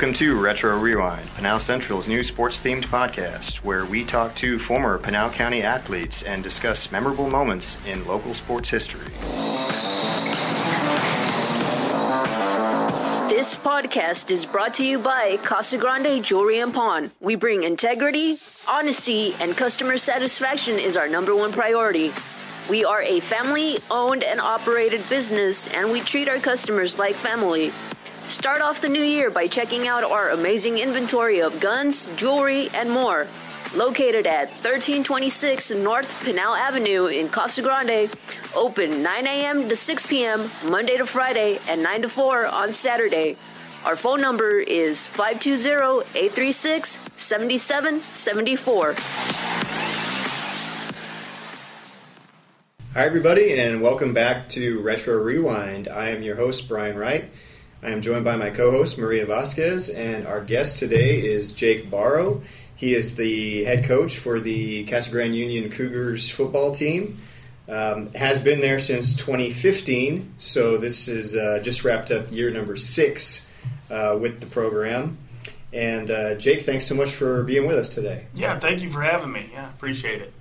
Welcome to Retro Rewind, Pinal Central's new sports themed podcast, where we talk to former Pinal County athletes and discuss memorable moments in local sports history. This podcast is brought to you by Casa Grande Jewelry and Pawn. We bring integrity, honesty, and customer satisfaction is our number one priority. We are a family owned and operated business, and we treat our customers like family. Start off the new year by checking out our amazing inventory of guns, jewelry, and more. Located at 1326 North Pinal Avenue in Casa Grande, open 9 a.m. to 6 p.m. Monday to Friday and 9 to 4 on Saturday. Our phone number is 520 836 7774. Hi, everybody, and welcome back to Retro Rewind. I am your host, Brian Wright. I am joined by my co host, Maria Vasquez, and our guest today is Jake Barrow. He is the head coach for the Casa Grande Union Cougars football team. Um, has been there since 2015, so this is uh, just wrapped up year number six uh, with the program. And uh, Jake, thanks so much for being with us today. Yeah, thank you for having me. Yeah, appreciate it.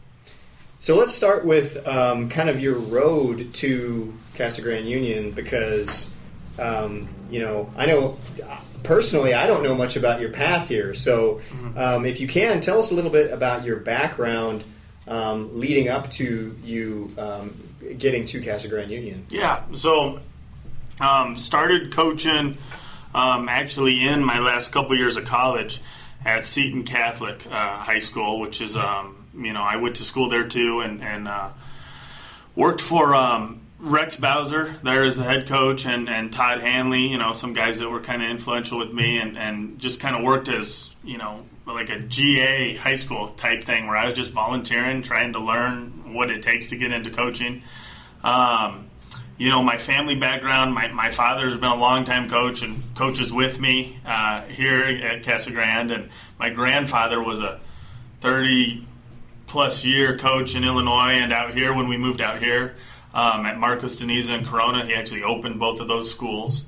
So let's start with um, kind of your road to Casa Grande Union because um, you know, I know personally, I don't know much about your path here. So, mm-hmm. um, if you can, tell us a little bit about your background um, leading up to you um, getting to Casa Grande Union. Yeah. So, um, started coaching um, actually in my last couple years of college at Seton Catholic uh, High School, which is, um, you know, I went to school there too and, and uh, worked for Rex Bowser there as the head coach and, and Todd Hanley, you know, some guys that were kind of influential with me and, and just kind of worked as, you know, like a GA high school type thing where I was just volunteering, trying to learn what it takes to get into coaching. Um, you know, my family background, my, my father's been a longtime coach and coaches with me uh, here at Casa Grande. And my grandfather was a 30 plus year coach in Illinois and out here when we moved out here um, at Marcos de Niza and Corona. He actually opened both of those schools.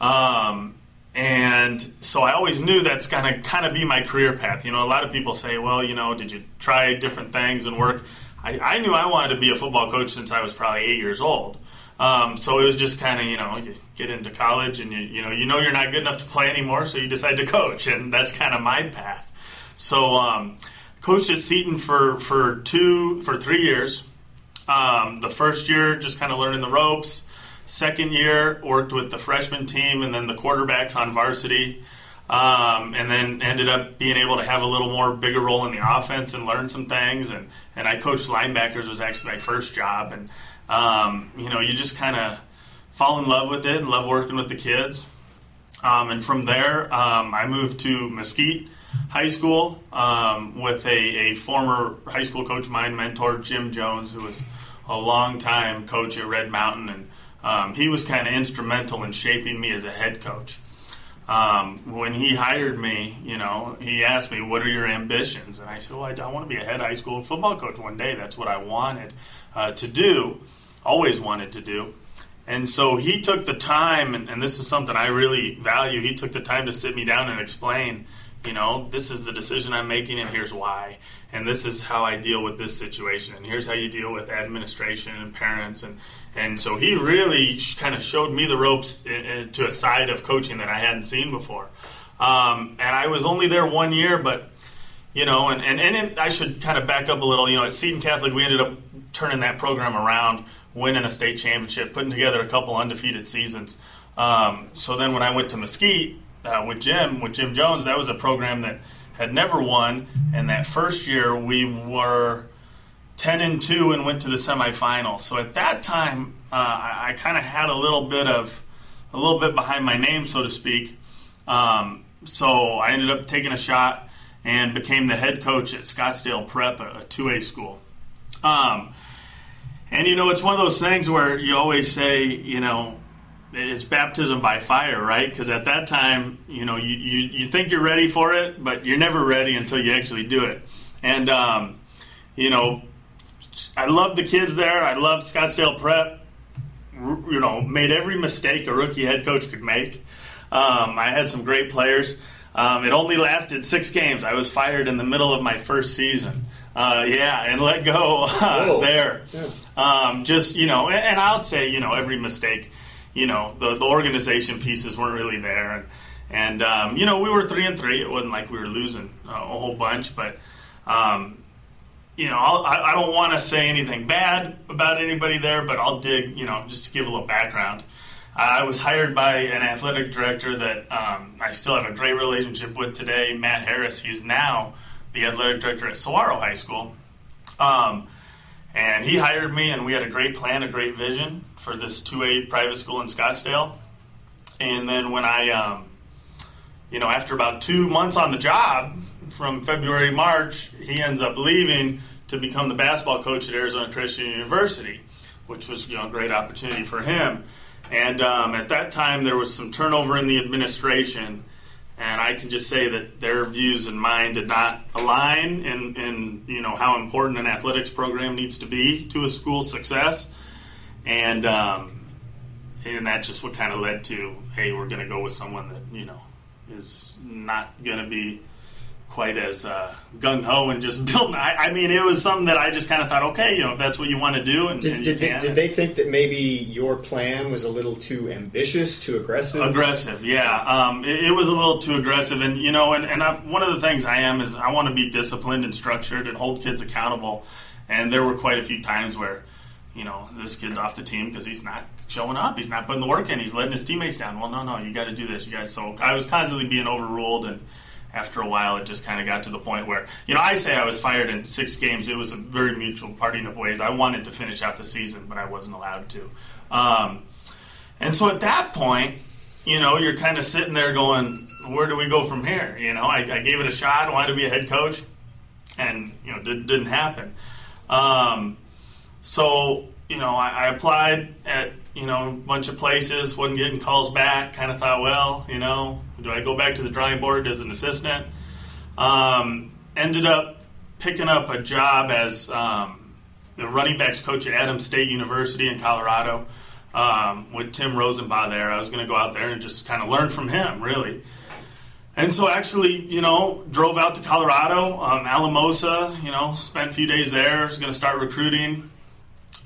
Um, and so I always knew that's going to kind of be my career path. You know, a lot of people say, well, you know, did you try different things and work? I, I knew I wanted to be a football coach since I was probably eight years old. Um, so it was just kind of, you know, you get into college and you, you know, you know you're not good enough to play anymore, so you decide to coach, and that's kind of my path. So, um, coached at Seton for for two for three years. Um, the first year, just kind of learning the ropes. Second year, worked with the freshman team and then the quarterbacks on varsity. Um, and then ended up being able to have a little more bigger role in the offense and learn some things. And, and I coached linebackers was actually my first job. And, um, you know, you just kind of fall in love with it and love working with the kids. Um, and from there, um, I moved to Mesquite high school um, with a, a, former high school coach mine, mentor Jim Jones, who was a long time coach at Red Mountain, and um, he was kind of instrumental in shaping me as a head coach. Um, when he hired me, you know, he asked me, "What are your ambitions?" And I said, "Well, I, I want to be a head high school football coach one day. That's what I wanted uh, to do, always wanted to do." And so he took the time, and, and this is something I really value. He took the time to sit me down and explain you know, this is the decision I'm making, and here's why. And this is how I deal with this situation, and here's how you deal with administration and parents. And, and so he really kind of showed me the ropes to a side of coaching that I hadn't seen before. Um, and I was only there one year, but, you know, and, and, and it, I should kind of back up a little. You know, at Seton Catholic, we ended up turning that program around, winning a state championship, putting together a couple undefeated seasons. Um, so then when I went to Mesquite, uh, with Jim, with Jim Jones, that was a program that had never won. And that first year, we were 10 and 2 and went to the semifinals. So at that time, uh, I, I kind of had a little bit of a little bit behind my name, so to speak. Um, so I ended up taking a shot and became the head coach at Scottsdale Prep, a, a 2A school. Um, and you know, it's one of those things where you always say, you know, it's baptism by fire, right? Because at that time, you know, you, you, you think you're ready for it, but you're never ready until you actually do it. And, um, you know, I love the kids there. I love Scottsdale Prep. You know, made every mistake a rookie head coach could make. Um, I had some great players. Um, it only lasted six games. I was fired in the middle of my first season. Uh, yeah, and let go uh, there. Yeah. Um, just you know, and, and I would say you know every mistake. You know, the the organization pieces weren't really there, and and um, you know we were three and three. It wasn't like we were losing uh, a whole bunch, but um, you know, I'll, I, I don't want to say anything bad about anybody there, but I'll dig. You know, just to give a little background. I was hired by an athletic director that um, I still have a great relationship with today, Matt Harris. He's now the athletic director at Saguaro High School. Um, and he hired me, and we had a great plan, a great vision for this 2A private school in Scottsdale. And then when I, um, you know, after about two months on the job, from February, March, he ends up leaving to become the basketball coach at Arizona Christian University, which was, you know, a great opportunity for him. And um, at that time, there was some turnover in the administration, and I can just say that their views and mine did not align in, in you know how important an athletics program needs to be to a school's success, and um, and that just what kind of led to hey, we're going to go with someone that you know is not going to be quite as uh, gung ho and just built. I, I, mean, it was something that I just kind of thought, okay, you know, if that's what you want to do, and, did, and did, they, did, they, think that maybe your plan was a little too ambitious, too aggressive? Aggressive, yeah. Um, it, it, was a little too aggressive, and you know, and, and I, one of the things I am is I want to be disciplined and structured and hold kids accountable. And there were quite a few times where, you know, this kid's off the team because he's not showing up. He's not putting the work in. He's letting his teammates down. Well, no, no, you got to do this. You guys. So I was constantly being overruled and after a while, it just kind of got to the point where, you know, I say I was fired in six games. It was a very mutual parting of ways. I wanted to finish out the season, but I wasn't allowed to. Um, and so at that point, you know, you're kind of sitting there going, where do we go from here? You know, I, I gave it a shot, I wanted to be a head coach, and, you know, did, didn't happen. Um, so, you know, I, I applied at you know, a bunch of places, wasn't getting calls back. Kind of thought, well, you know, do I go back to the drawing board as an assistant? Um, ended up picking up a job as um, the running backs coach at Adams State University in Colorado um, with Tim Rosenbach there. I was going to go out there and just kind of learn from him, really. And so, actually, you know, drove out to Colorado, um, Alamosa. You know, spent a few days there. Was going to start recruiting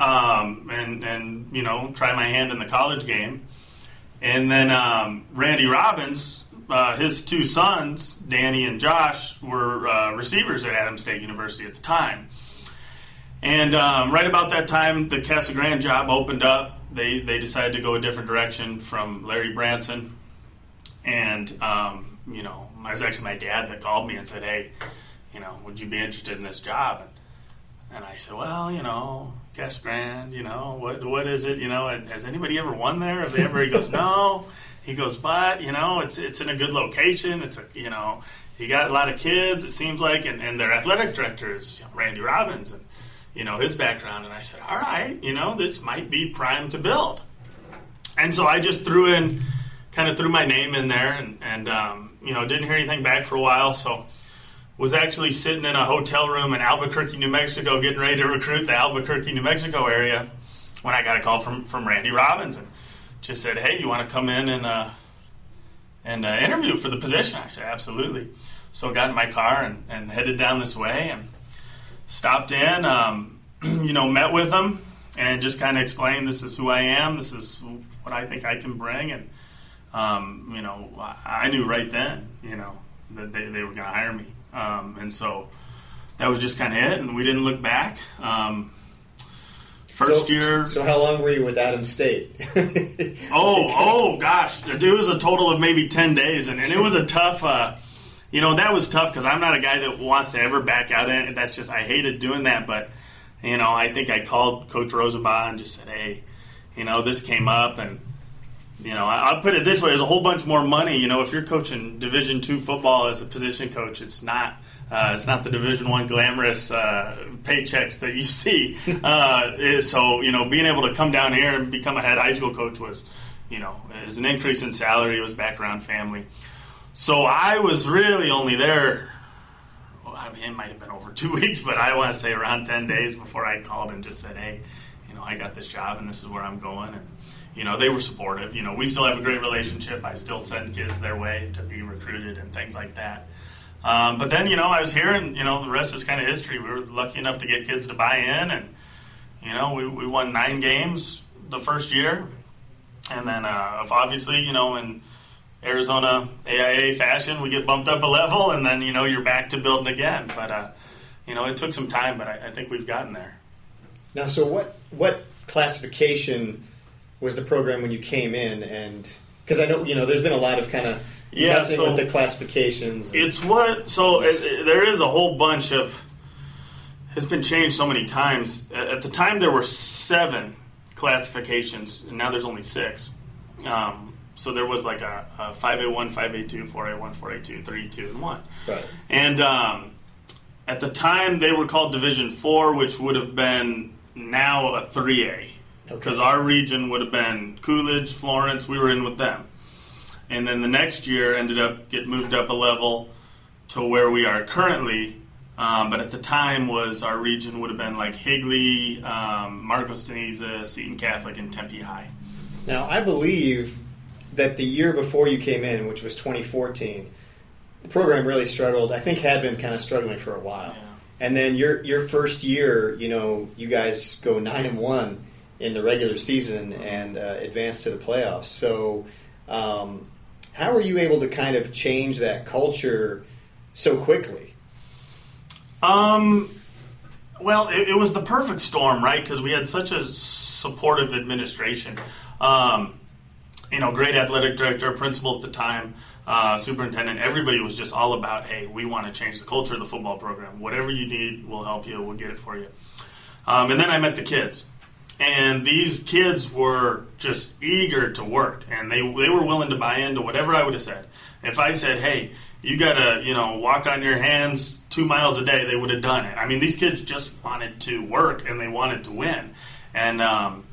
um, and and you know try my hand in the college game. And then um, Randy Robbins, uh, his two sons, Danny and Josh, were uh, receivers at Adams State University at the time. And um, right about that time, the Casa Grande job opened up. They they decided to go a different direction from Larry Branson, and um, you know, it was actually my dad that called me and said, "Hey, you know, would you be interested in this job?" And, and I said, "Well, you know, Casa Grand, you know, what what is it? You know, has anybody ever won there? Have they ever? He goes, no. He goes, but you know, it's it's in a good location. It's a you know, he got a lot of kids. It seems like, and, and their athletic director is Randy Robbins, and you know his background. And I said, all right, you know, this might be prime to build. And so I just threw in, kind of threw my name in there, and and um, you know, didn't hear anything back for a while, so was actually sitting in a hotel room in Albuquerque, New Mexico, getting ready to recruit the Albuquerque, New Mexico area when I got a call from, from Randy Robbins and just said, "Hey, you want to come in and uh, and uh, interview for the position?" I said, "Absolutely." So I got in my car and, and headed down this way and stopped in. Um, you know, met with them and just kind of explained, "This is who I am. This is what I think I can bring." And um, you know, I knew right then, you know, that they, they were going to hire me. Um, and so that was just kind of it, and we didn't look back. Um, first so, year. So how long were you with Adam State? oh, oh gosh, it was a total of maybe ten days, and, and it was a tough. Uh, you know that was tough because I'm not a guy that wants to ever back out in it. That's just I hated doing that, but you know I think I called Coach Rosenbach and just said, hey, you know this came up and you know, I'll put it this way: there's a whole bunch more money. You know, if you're coaching Division two football as a position coach, it's not uh, it's not the Division one glamorous uh, paychecks that you see. Uh, so, you know, being able to come down here and become a head high school coach was, you know, is an increase in salary. It was background family. So I was really only there. I mean, it might have been over two weeks, but I want to say around ten days before I called and just said, "Hey, you know, I got this job and this is where I'm going." And you know, they were supportive. You know, we still have a great relationship. I still send kids their way to be recruited and things like that. Um, but then, you know, I was here, and you know, the rest is kind of history. We were lucky enough to get kids to buy in, and you know, we, we won nine games the first year, and then uh, obviously, you know, in Arizona AIA fashion, we get bumped up a level, and then you know you're back to building again. But uh, you know, it took some time, but I, I think we've gotten there. Now, so what what classification was the program when you came in, and because I know you know there's been a lot of kind of yeah, messing so with the classifications. It's what so it, there is a whole bunch of it's been changed so many times. At the time, there were seven classifications, and now there's only six. Um, so there was like a, a one, five A two, four A one, 481, 482, 382, and 1. Right. And um, at the time, they were called Division 4, which would have been now a 3A because okay. our region would have been Coolidge, Florence. We were in with them, and then the next year ended up get moved up a level to where we are currently. Um, but at the time, was our region would have been like Higley, um, Marcos de Niza, Seton Catholic, and Tempe High. Now I believe that the year before you came in, which was 2014, the program really struggled. I think had been kind of struggling for a while. Yeah. And then your your first year, you know, you guys go nine and one in the regular season and uh, advance to the playoffs. So, um, how were you able to kind of change that culture so quickly? Um, well, it, it was the perfect storm, right? Because we had such a supportive administration. Um, you know, great athletic director, principal at the time, uh, superintendent. Everybody was just all about, hey, we want to change the culture of the football program. Whatever you need, we'll help you. We'll get it for you. Um, and then I met the kids, and these kids were just eager to work, and they they were willing to buy into whatever I would have said. If I said, "Hey, you got to you know walk on your hands two miles a day," they would have done it. I mean, these kids just wanted to work and they wanted to win, and um,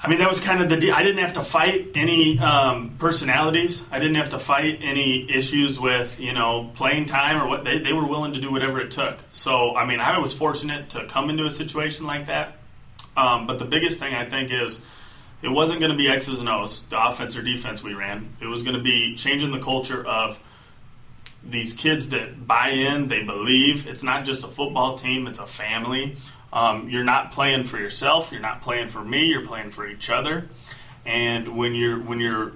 I mean, that was kind of the deal. I didn't have to fight any um, personalities. I didn't have to fight any issues with, you know, playing time or what. They, they were willing to do whatever it took. So, I mean, I was fortunate to come into a situation like that. Um, but the biggest thing I think is it wasn't going to be X's and O's, the offense or defense we ran. It was going to be changing the culture of these kids that buy in, they believe. It's not just a football team, it's a family. Um, you're not playing for yourself, you're not playing for me, you're playing for each other. And when you're when you're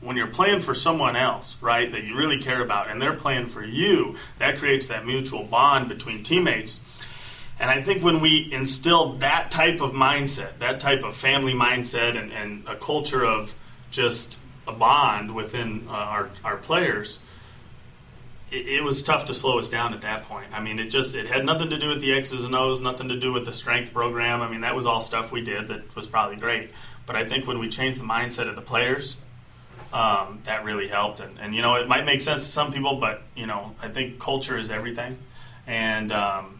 when you're playing for someone else, right, that you really care about, and they're playing for you, that creates that mutual bond between teammates. And I think when we instilled that type of mindset, that type of family mindset, and, and a culture of just a bond within uh, our, our players, it, it was tough to slow us down at that point. I mean, it just it had nothing to do with the X's and O's, nothing to do with the strength program. I mean, that was all stuff we did that was probably great. But I think when we changed the mindset of the players, um, that really helped. And, and you know, it might make sense to some people, but you know, I think culture is everything. And um,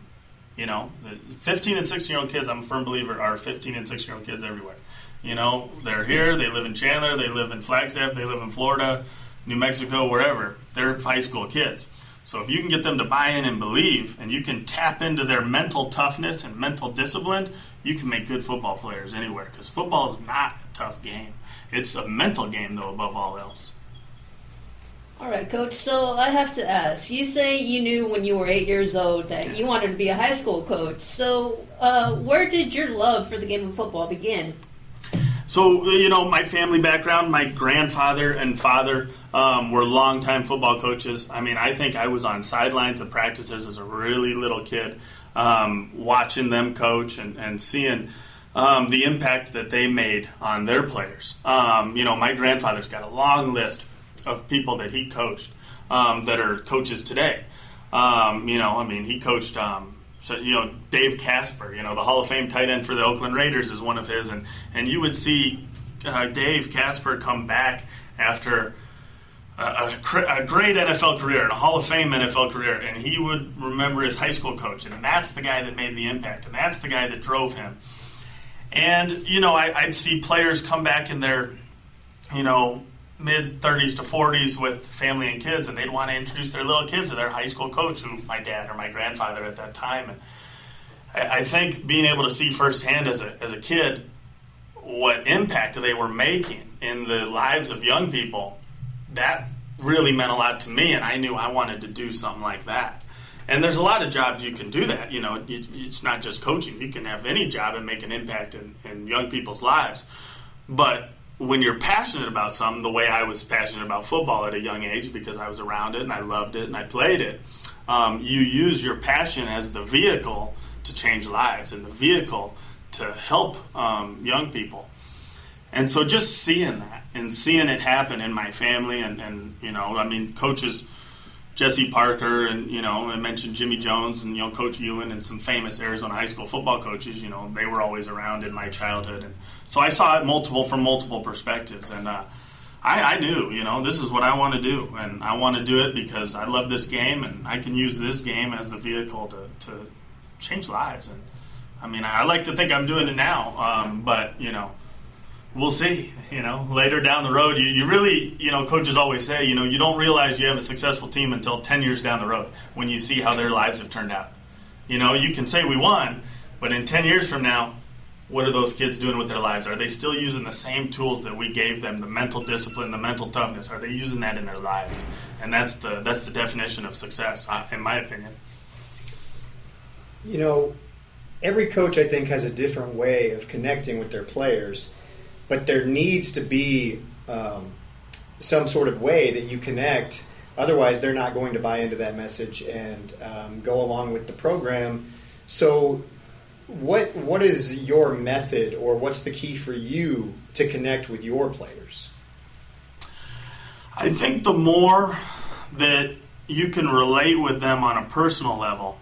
you know, the 15 and 16 year old kids, I'm a firm believer, are 15 and 16 year old kids everywhere. You know, they're here, they live in Chandler, they live in Flagstaff, they live in Florida, New Mexico, wherever. They're high school kids. So if you can get them to buy in and believe, and you can tap into their mental toughness and mental discipline, you can make good football players anywhere. Because football is not a tough game. It's a mental game, though, above all else. All right, coach. So I have to ask. You say you knew when you were eight years old that you wanted to be a high school coach. So uh, where did your love for the game of football begin? So, you know, my family background, my grandfather and father um, were longtime football coaches. I mean, I think I was on sidelines of practices as a really little kid, um, watching them coach and, and seeing um, the impact that they made on their players. Um, you know, my grandfather's got a long list of people that he coached um, that are coaches today. Um, you know, I mean, he coached. Um, so you know, Dave Casper, you know, the Hall of Fame tight end for the Oakland Raiders is one of his, and and you would see uh, Dave Casper come back after a, a, great NFL career and a Hall of Fame NFL career, and he would remember his high school coach, and that's the guy that made the impact, and that's the guy that drove him. And you know, I, I'd see players come back in their, you know, mid 30s to 40s with family and kids, and they'd want to introduce their little kids to their high school coach, who my dad or my grandfather at that time. And I, I think being able to see firsthand as a, as a kid what impact they were making in the lives of young people, that really meant a lot to me, and I knew I wanted to do something like that. And there's a lot of jobs you can do that. You know, it's not just coaching. You can have any job and make an impact in, in young people's lives. But when you're passionate about something, the way I was passionate about football at a young age because I was around it and I loved it and I played it, um, you use your passion as the vehicle to change lives and the vehicle to help um, young people. And so just seeing that and seeing it happen in my family and, and you know, I mean, coaches Jesse Parker and you know I mentioned Jimmy Jones and you know Coach Ewan and some famous Arizona high school football coaches. You know they were always around in my childhood, and so I saw it multiple from multiple perspectives, and uh, I, I, knew you know this is what I want to do, and I want to do it because I love this game, and I can use this game as the vehicle to, to change lives. And I mean I like to think I'm doing it now, um, but you know we'll see. You know, later down the road, you, you really, you know, coaches always say, you know, you don't realize you have a successful team until 10 years down the road when you see how their lives have turned out. You know, you can say we won, but in 10 years from now, what are those kids doing with their lives? Are they still using the same tools that we gave them, the mental discipline, the mental toughness? Are they using that in their lives? And that's the that's the definition of success, in my opinion. You know, every coach I think has a different way of connecting with their players but there needs to be um, some sort of way that you connect. Otherwise, they're not going to buy into that message and um, go along with the program. So, what what is your method, or what's the key for you to connect with your players? I think the more that you can relate with them on a personal level,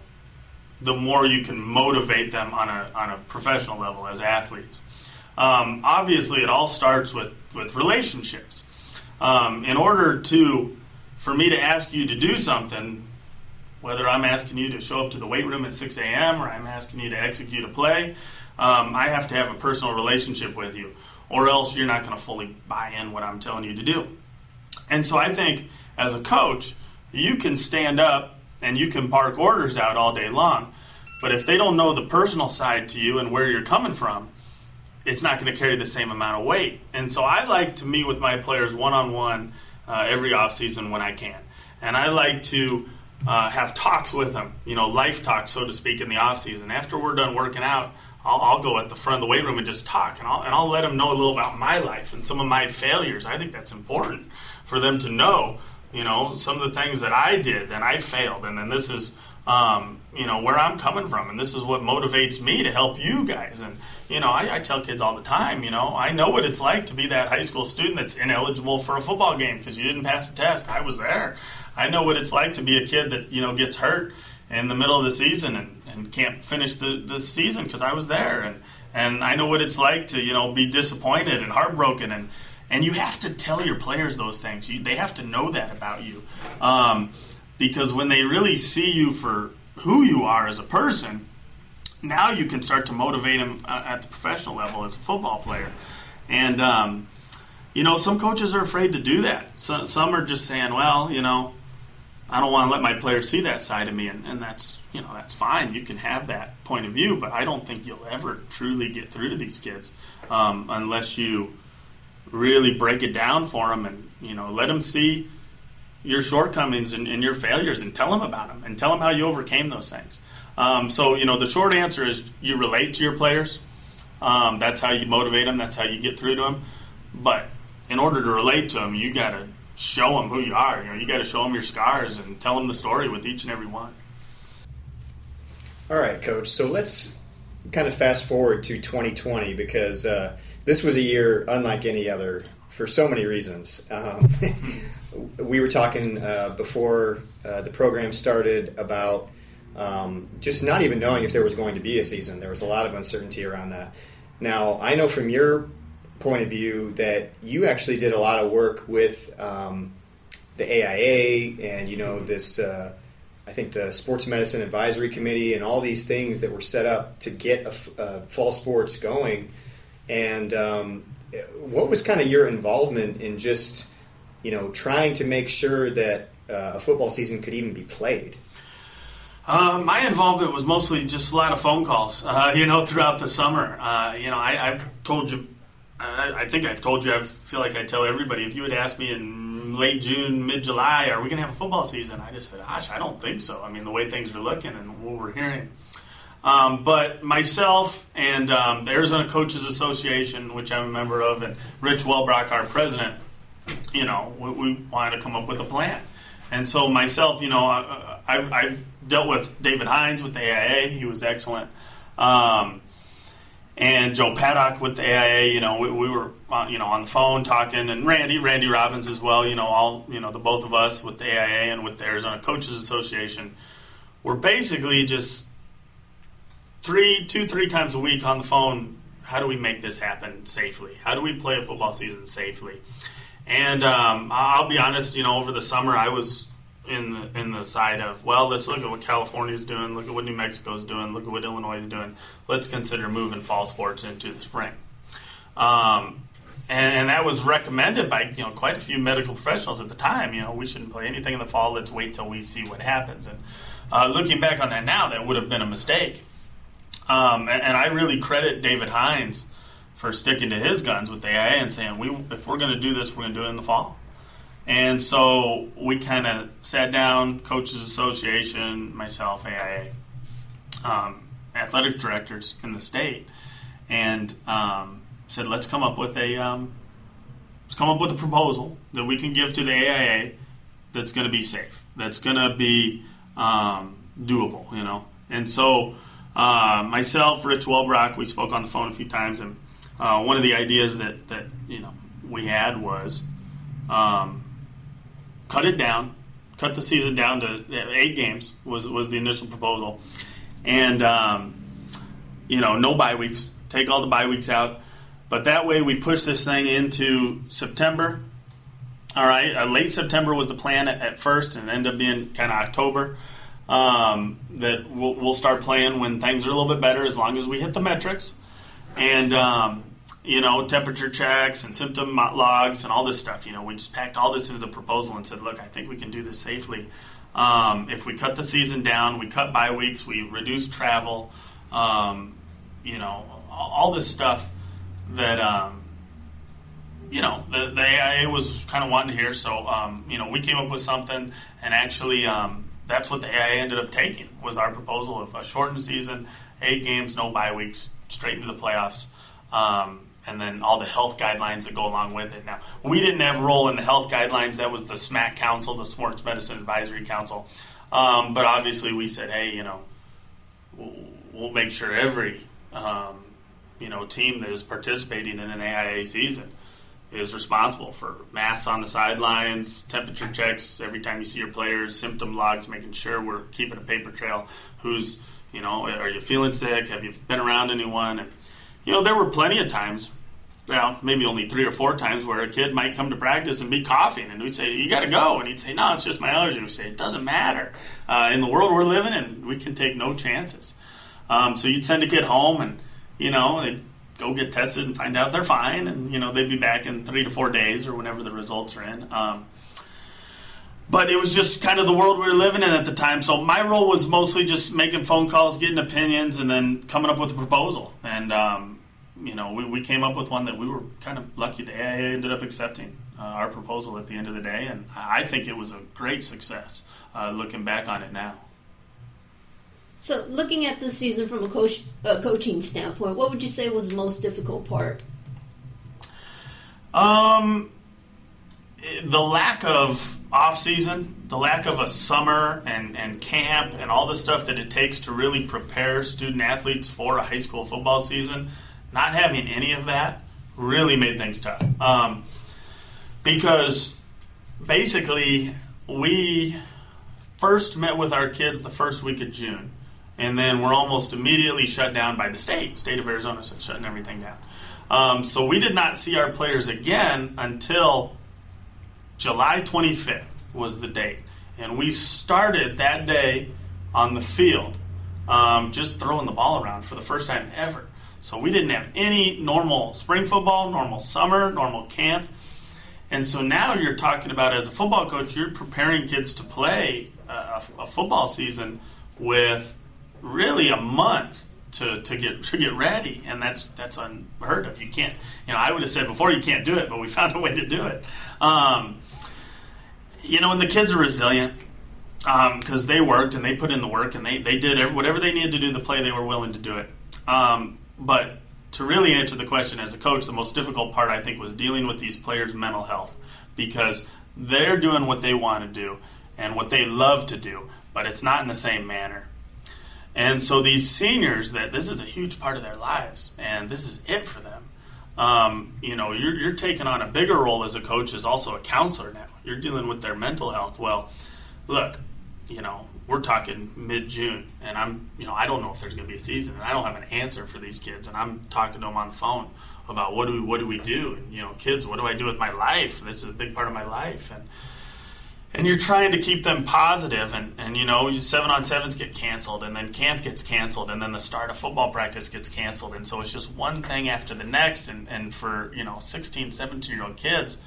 the more you can motivate them on a on a professional level as athletes. Um, obviously, it all starts with, with relationships. Um, in order to, for me to ask you to do something, whether I'm asking you to show up to the weight room at 6 a.m. or I'm asking you to execute a play, um, I have to have a personal relationship with you, or else you're not going to fully buy in what I'm telling you to do. And so I think as a coach, you can stand up and you can bark orders out all day long, but if they don't know the personal side to you and where you're coming from, it's not going to carry the same amount of weight. And so I like to meet with my players one on one every offseason when I can. And I like to uh, have talks with them, you know, life talks, so to speak, in the offseason. After we're done working out, I'll, I'll, go at the front of the weight room and just talk, and I'll, and I'll let them know a little about my life and some of my failures. I think that's important for them to know, you know, some of the things that I did and I failed, and then this is um, you know where I'm coming from, and this is what motivates me to help you guys. And you know, I, I, tell kids all the time, you know, I know what it's like to be that high school student that's ineligible for a football game because you didn't pass the test. I was there. I know what it's like to be a kid that you know gets hurt in the middle of the season and, and can't finish the, the season because I was there, and and I know what it's like to you know be disappointed and heartbroken and. And you have to tell your players those things. You, they have to know that about you. Um, because when they really see you for who you are as a person, now you can start to motivate them uh, at the professional level as a football player. And, um, you know, some coaches are afraid to do that. So, some are just saying, well, you know, I don't want to let my players see that side of me, and, and that's you know that's fine. You can have that point of view, but I don't think you'll ever truly get through to these kids um, unless you really break it down for them and you know let them see your shortcomings and, and, your failures and tell them about them and tell them how you overcame those things. Um, so, you know, the short answer is you relate to your players. Um, that's how you motivate them. That's how you get through to them. But in order to relate to them, you got to show them who you are. You know, you got to show them your scars and tell them the story with each and every one. All right, coach. So let's kind of fast forward to 2020 because uh, this was a year unlike any other for so many reasons. Um, we were talking uh, before uh, the program started about um, just not even knowing if there was going to be a season. There was a lot of uncertainty around that. Now, I know from your point of view that you actually did a lot of work with um, the AIA and you know this. Uh, I think the Sports Medicine Advisory Committee and all these things that were set up to get a, a fall sports going. And um, what was kind of your involvement in just you know, trying to make sure that uh, a football season could even be played? Uh, my involvement was mostly just a lot of phone calls, uh, you know, throughout the summer. Uh, you know, I, have told you I, I think I've told you. I feel like I tell everybody. If you had asked me in late June, mid July, are we going to have a football season? I just said, gosh, I don't think so. I mean, the way things are looking and what we're hearing. Um, but myself and um, the Arizona Coaches Association, which I'm a member of, and Rich Welbrock, our president, you know, we, we wanted to come up with a plan. And so myself, you know, I, I, I dealt with David Hines with the AIA. He was excellent. Um, and Joe Paddock with the AIA. You know, we, we were uh, you know on the phone talking, and Randy, Randy Robbins as well. You know, all you know the both of us with the AIA and with the Arizona Coaches Association. We're basically just three, two, three times a week on the phone. How do we make this happen safely? How do we play a football season safely? And um, I'll be honest, you know, over the summer I was in the in the side of well, let's look at what California is doing, look at what New Mexico is doing, look at what Illinois is doing. Let's consider moving fall sports into the spring. Um, and, and, that was recommended by you know quite a few medical professionals at the time. You know, we shouldn't play anything in the fall. Let's wait till we see what happens. And uh, looking back on that now, that would have been a mistake. Um, and, and, I really credit David Hines for sticking to his guns with the AIA and saying, "We if we're going to do this, we're going to do it in the fall." And so we kind of sat down, Coaches Association, myself, AIA, um, athletic directors in the state, and um, said, let's come up with a um, let's come up with a proposal that we can give to the AIA that's going to be safe, that's going to be um, doable, you know. And so uh, myself, Rich Welbrock, we spoke on the phone a few times, and uh, one of the ideas that that you know we had was um, cut it down, cut the season down to eight games was was the initial proposal, and um, you know no bye weeks, take all the bye weeks out, but that way we push this thing into September. All right, uh, late September was the plan at, at first, and ended up being kind of October. Um, that we'll, we'll, start playing when things are a little bit better, as long as we hit the metrics. And um, you know, temperature checks and symptom logs and all this stuff. You know, we just packed all this into the proposal and said, look, I think we can do this safely. Um, if we cut the season down, we cut bye weeks, we reduce travel, um, you know, all this stuff that, um, you know, the, the, AIA was kind of wanting to hear. So, um, you know, we came up with something, and actually, that's what the AIA ended up taking was our proposal of a shortened season, eight games, no bye weeks, straight into the playoffs. Um, and then all the health guidelines that go along with it. Now, we didn't have a role in the health guidelines. That was the SMAC Council, the Sports Medicine Advisory Council. Um, but obviously, we said, hey, you know, we'll, make sure every um, you know team that is participating in an AIA season is responsible for masks on the sidelines, temperature checks every time you see your players, symptom logs, making sure we're keeping a paper trail. Who's you know, are you feeling sick? Have you been around anyone? And, you know, there were plenty of times, well, maybe only three or four times, where a kid might come to practice and be coughing, and we'd say, "You got to go," and he'd say, "No, it's just my allergy." We'd say, "It doesn't matter. Uh, in the world we're living in, we can take no chances." Um, so you'd send a kid home, and you know, go get tested and find out they're fine, and you know, they'd be back in three to four days or whenever the results are in. Um, but it was just kind of the world we were living in at the time. So my role was mostly just making phone calls, getting opinions, and then coming up with a proposal. And um, you know, we, we came up with one that we were kind of lucky. The AIA ended up accepting uh, our proposal at the end of the day, and I think it was a great success. Uh, looking back on it now. So, looking at this season from a coach, coaching standpoint, what would you say was the most difficult part? Um, the lack of off season, the lack of a summer and, and camp and all the stuff that it takes to really prepare student athletes for a high school football season not having any of that really made things tough. Um, because basically, we first met with our kids the first week of June, and then we're almost immediately shut down by the state. State of Arizona started shutting everything down. Um, so we did not see our players again until July 25th was the date, and we started that day on the field, um, just throwing the ball around for the first time ever. So we didn't have any normal spring football, normal summer, normal camp. And so now you're talking about as a football coach, you're preparing kids to play a, a football season with really a month to, to get to get ready, and that's that's unheard of. You can't, you know, I would have said before you can't do it, but we found a way to do it. Um, you know, and the kids are resilient because um, they worked and they put in the work and they, they did every, whatever they needed to do to play, they were willing to do it. Um, but to really answer the question as a coach, the most difficult part I think was dealing with these players' mental health because they're doing what they want to do and what they love to do, but it's not in the same manner. And so these seniors, that this is a huge part of their lives, and this is it for them. Um, you know, you're, you're taking on a bigger role as a coach, as also a counselor now. You're dealing with their mental health. Well, look, you know, we're talking mid June, and I'm, you know, I don't know if there's going to be a season, and I don't have an answer for these kids, and I'm talking to them on the phone about what do we, what do we do, and you know, kids, what do I do with my life? This is a big part of my life, and and you're trying to keep them positive, and and you know, seven on sevens get canceled, and then camp gets canceled, and then the start of football practice gets canceled, and so it's just one thing after the next, and and for you know, 16, 17 year old kids,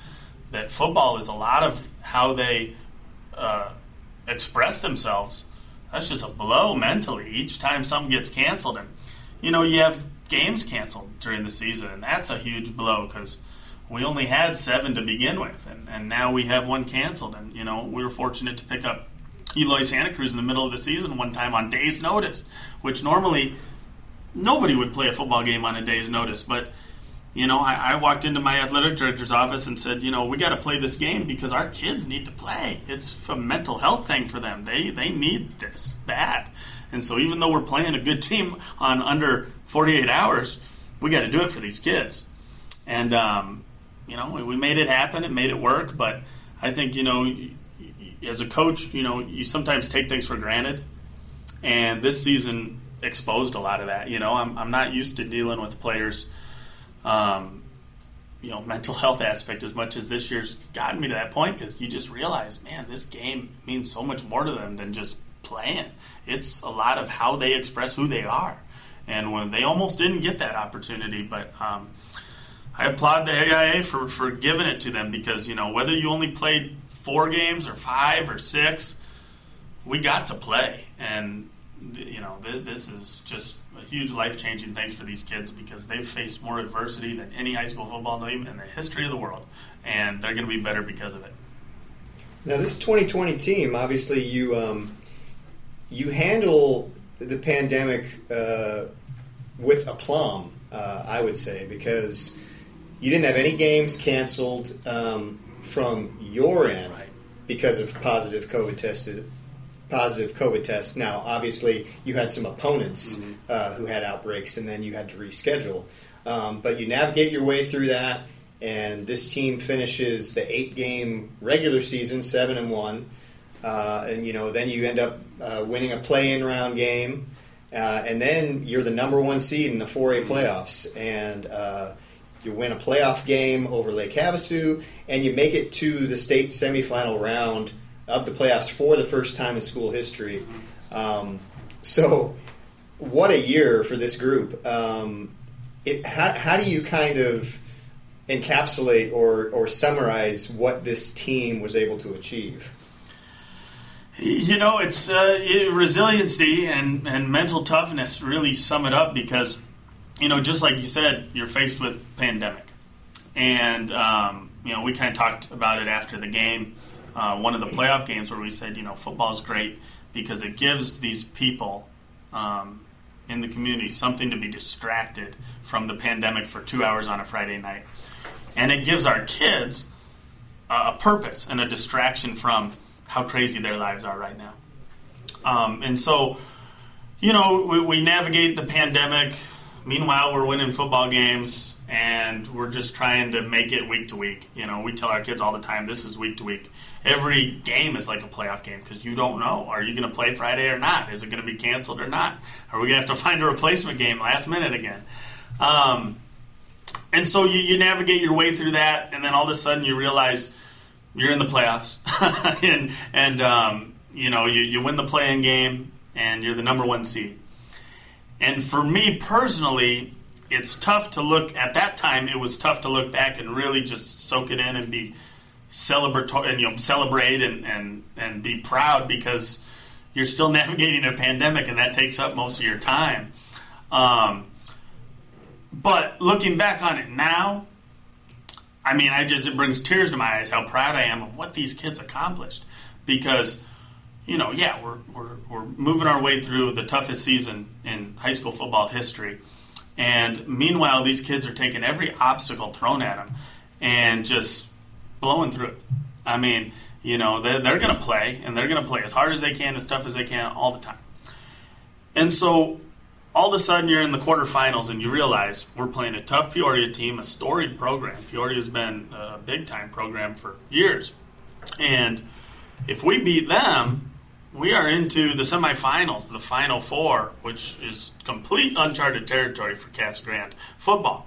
that football is a lot of how they. Uh, express themselves. That's just a blow mentally each time something gets canceled. And, you know, you have games canceled during the season, and that's a huge blow because we only had seven to begin with, and, and now we have one canceled. And, you know, we were fortunate to pick up Eloy Santa Cruz in the middle of the season one time on day's notice, which normally nobody would play a football game on a day's notice. But you know, I, I, walked into my athletic director's office and said, you know, we got to play this game because our kids need to play. It's a mental health thing for them. They they need this bad. And so even though we're playing a good team on under 48 hours, we got to do it for these kids. And um, you know, we, made it happen. It made it work. But I think you know, as a coach, you know, you sometimes take things for granted. And this season exposed a lot of that. You know, I'm, I'm not used to dealing with players um, you know, mental health aspect as much as this year's gotten me to that point because you just realize, man, this game means so much more to them than just playing. It's a lot of how they express who they are. And when they almost didn't get that opportunity, but um, I applaud the AIA for, for giving it to them because, you know, whether you only played four games or five or six, we got to play. And, you know, this is just a huge life changing thing for these kids because they've faced more adversity than any high school football team in the history of the world, and they're going to be better because of it. Now, this 2020 team, obviously, you um, you handle the pandemic uh, with aplomb, uh, I would say, because you didn't have any games canceled um, from your end right. because of positive COVID tested positive COVID tests. Now, obviously, you had some opponents mm-hmm. uh, who had outbreaks, and then you had to reschedule. Um, but you navigate your way through that, and this team finishes the eight-game regular season seven and one, uh, and you know then you end up uh, winning a play-in round game, uh, and then you're the number one seed in the 4A mm-hmm. playoffs, and uh, you win a playoff game over Lake Havasu, and you make it to the state semifinal round of the playoffs for the first time in school history. Um, so, what a year for this group. Um, it, how, how do you kind of encapsulate or, or summarize what this team was able to achieve? You know, it's uh, resiliency and, and mental toughness really sum it up because, you know, just like you said, you're faced with pandemic. And, um, you know, we kind of talked about it after the game uh, one of the playoff games where we said, you know, football is great because it gives these people um, in the community something to be distracted from the pandemic for two hours on a Friday night. And it gives our kids a, a purpose and a distraction from how crazy their lives are right now. Um, and so, you know, we, we navigate the pandemic. Meanwhile, we're winning football games and we're just trying to make it week to week. You know, we tell our kids all the time, this is week to week. Every game is like a playoff game because you don't know. Are you going to play Friday or not? Is it going to be canceled or not? Are we going to have to find a replacement game last minute again? Um, and so you, you navigate your way through that, and then all of a sudden you realize you're in the playoffs, and and um, you know you, you win the playing game, and you're the number one seed. And for me personally, it's tough to look at that time. It was tough to look back and really just soak it in and be celebratory and you know celebrate and and and be proud because you're still navigating a pandemic and that takes up most of your time. Um, but looking back on it now, I mean, I just it brings tears to my eyes how proud I am of what these kids accomplished. Because, you know, yeah, we're we're, we're moving our way through the toughest season in high school football history, and meanwhile, these kids are taking every obstacle thrown at them and just blowing through it. I mean, you know, they're, they're going to play, and they're going to play as hard as they can, as tough as they can, all the time. And so all of a sudden you're in the quarterfinals and you realize we're playing a tough Peoria team, a storied program. Peoria's been a big time program for years. And if we beat them, we are into the semifinals, the final four, which is complete uncharted territory for Casa Grande football.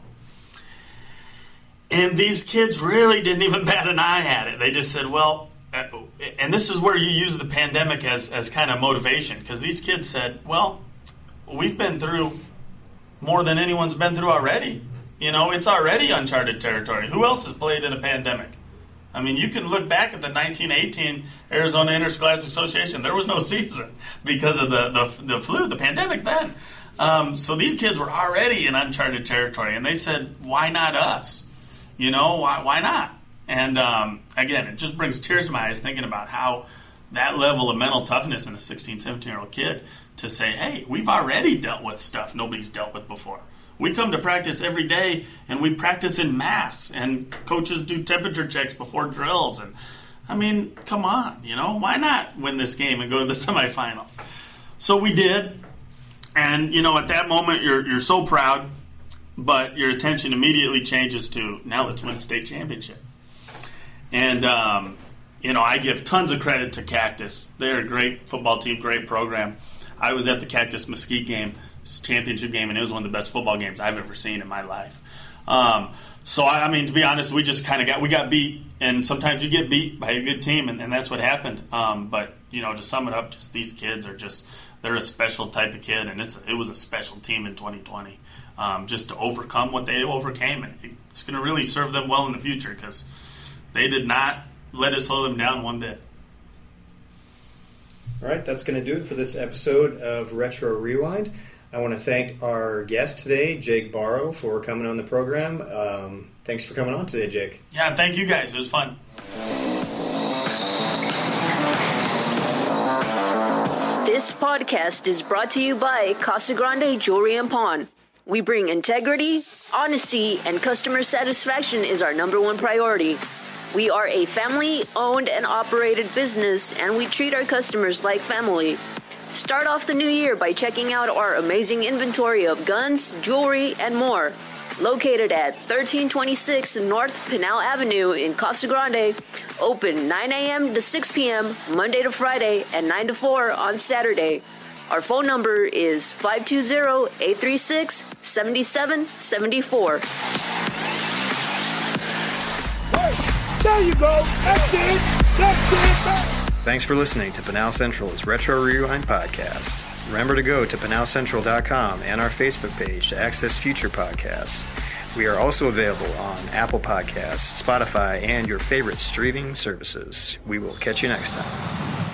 And these kids really didn't even bat an eye at it. They just said, well, uh, and this is where you use the pandemic as, as kind of motivation because these kids said, well, we've been through more than anyone's been through already. You know, it's already uncharted territory. Who else has played in a pandemic? I mean, you can look back at the 1918 Arizona Interscholastic Association. There was no season because of the, the, the flu, the pandemic then. Um, so these kids were already in uncharted territory, and they said, why not us? You know, why, why not? And um, again, it just brings tears to my eyes thinking about how that level of mental toughness in a 16, 17 year old kid to say, hey, we've already dealt with stuff nobody's dealt with before. We come to practice every day and we practice in mass, and coaches do temperature checks before drills. And I mean, come on, you know, why not win this game and go to the semifinals? So we did. And, you know, at that moment, you're, you're so proud, but your attention immediately changes to now let's win a state championship. And, um, you know, I give tons of credit to Cactus. They're a great football team, great program. I was at the Cactus Mesquite game, championship game, and it was one of the best football games I've ever seen in my life. Um, so I, I, mean, to be honest, we just kind of got we got beat, and sometimes you get beat by a good team, and, and that's what happened. Um, but you know, to sum it up, just these kids are just they're a special type of kid, and it's it was a special team in 2020. Um, just to overcome what they overcame, and it's going to really serve them well in the future because they did not let it slow them down one bit. All right, that's going to do it for this episode of Retro Rewind. I want to thank our guest today, Jake Barrow, for coming on the program. Um, thanks for coming on today, Jake. Yeah, thank you guys. It was fun. This podcast is brought to you by Casa Grande Jewelry and Pawn. We bring integrity, honesty, and customer satisfaction is our number one priority. We are a family owned and operated business, and we treat our customers like family. Start off the new year by checking out our amazing inventory of guns, jewelry, and more. Located at 1326 North Pinal Avenue in Casa Grande, open 9 a.m. to 6 p.m. Monday to Friday and 9 to 4 on Saturday. Our phone number is 520 836 7774. There you go. That's it. That's it. Thanks for listening to Pinal Central's Retro Rewind podcast. Remember to go to pinalcentral.com and our Facebook page to access future podcasts. We are also available on Apple Podcasts, Spotify, and your favorite streaming services. We will catch you next time.